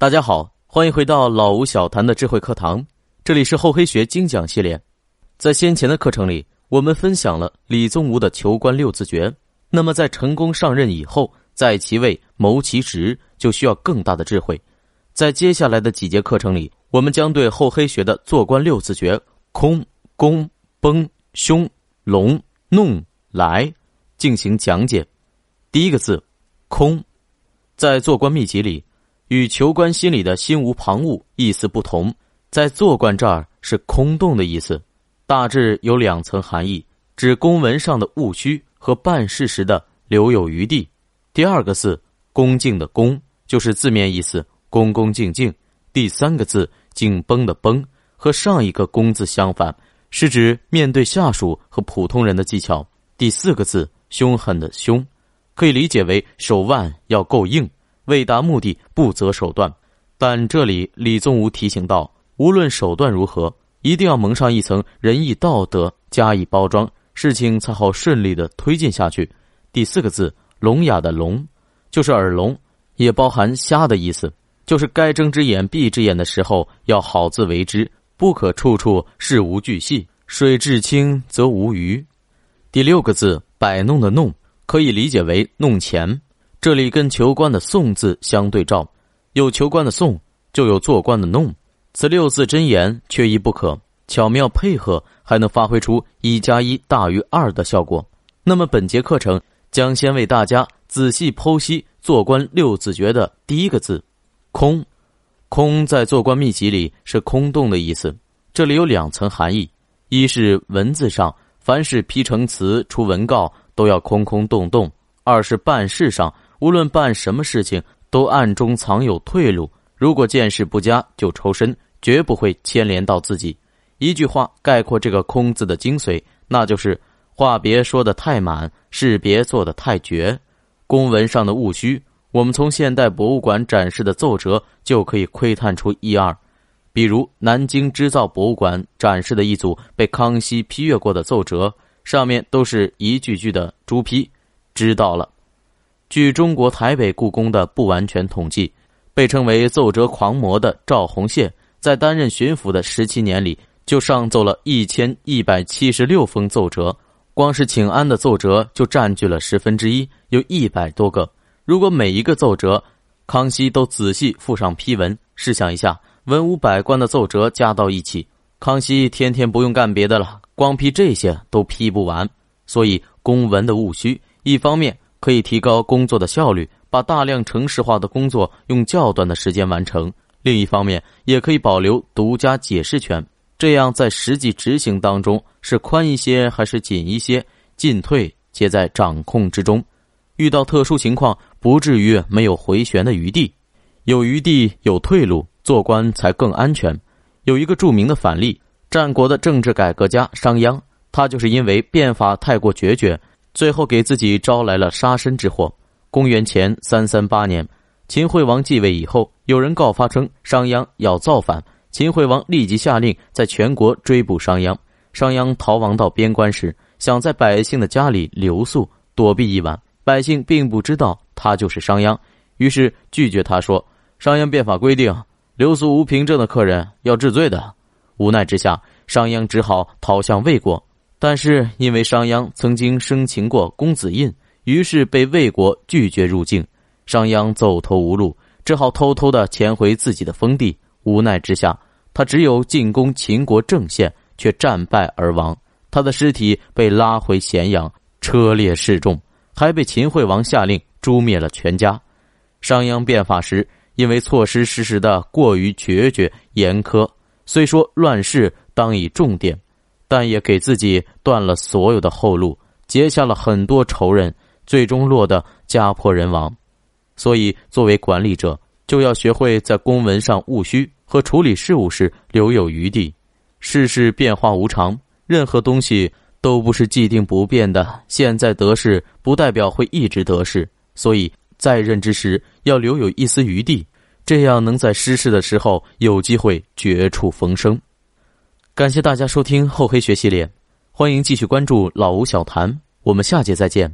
大家好，欢迎回到老吴小谈的智慧课堂，这里是厚黑学精讲系列。在先前的课程里，我们分享了李宗吾的求官六字诀。那么，在成功上任以后，在其位谋其职，就需要更大的智慧。在接下来的几节课程里，我们将对厚黑学的做官六字诀空、宫、崩、凶、龙、弄、来进行讲解。第一个字，空，在做官秘籍里。与求官心里的心无旁骛意思不同，在做官这儿是空洞的意思，大致有两层含义：指公文上的务虚和办事时的留有余地。第二个字“恭敬”的“恭”就是字面意思，恭恭敬敬。第三个字“紧绷”的“绷”和上一个“恭”字相反，是指面对下属和普通人的技巧。第四个字“凶狠”的“凶”，可以理解为手腕要够硬。为达目的不择手段，但这里李宗吾提醒道：无论手段如何，一定要蒙上一层仁义道德加以包装，事情才好顺利的推进下去。第四个字“聋哑”的“聋”，就是耳聋，也包含瞎的意思，就是该睁只眼闭只眼的时候要好自为之，不可处处事无巨细。水至清则无鱼。第六个字“摆弄”的“弄”，可以理解为弄钱。这里跟求官的“送”字相对照，有求官的“送”，就有做官的“弄”。此六字真言缺一不可，巧妙配合，还能发挥出一加一大于二的效果。那么本节课程将先为大家仔细剖析做官六字诀的第一个字“空”。空在做官秘籍里是空洞的意思，这里有两层含义：一是文字上，凡是批成词、出文告都要空空洞洞；二是办事上。无论办什么事情，都暗中藏有退路。如果见势不佳，就抽身，绝不会牵连到自己。一句话概括这个“空”字的精髓，那就是话别说的太满，事别做的太绝。公文上的务虚，我们从现代博物馆展示的奏折就可以窥探出一二。比如南京织造博物馆展示的一组被康熙批阅过的奏折，上面都是一句句的朱批，知道了。据中国台北故宫的不完全统计，被称为“奏折狂魔”的赵宏宪，在担任巡抚的十七年里，就上奏了一千一百七十六封奏折，光是请安的奏折就占据了十分之一，有一百多个。如果每一个奏折，康熙都仔细附上批文，试想一下，文武百官的奏折加到一起，康熙天天不用干别的了，光批这些都批不完。所以公文的务虚，一方面。可以提高工作的效率，把大量城市化的工作用较短的时间完成；另一方面，也可以保留独家解释权，这样在实际执行当中是宽一些还是紧一些，进退皆在掌控之中。遇到特殊情况，不至于没有回旋的余地，有余地有退路，做官才更安全。有一个著名的反例，战国的政治改革家商鞅，他就是因为变法太过决绝。最后给自己招来了杀身之祸。公元前三三八年，秦惠王继位以后，有人告发称商鞅要造反。秦惠王立即下令在全国追捕商鞅。商鞅逃亡到边关时，想在百姓的家里留宿躲避一晚，百姓并不知道他就是商鞅，于是拒绝他说：“商鞅变法规定，留宿无凭证的客人要治罪的。”无奈之下，商鞅只好逃向魏国。但是因为商鞅曾经生擒过公子印，于是被魏国拒绝入境。商鞅走投无路，只好偷偷的潜回自己的封地。无奈之下，他只有进攻秦国郑县，却战败而亡。他的尸体被拉回咸阳，车裂示众，还被秦惠王下令诛灭了全家。商鞅变法时，因为措施实施的过于决绝严苛，虽说乱世当以重典。但也给自己断了所有的后路，结下了很多仇人，最终落得家破人亡。所以，作为管理者，就要学会在公文上务虚和处理事务时留有余地。世事变化无常，任何东西都不是既定不变的。现在得势，不代表会一直得势。所以在任之时，要留有一丝余地，这样能在失势的时候有机会绝处逢生。感谢大家收听厚黑学系列，欢迎继续关注老吴小谈，我们下节再见。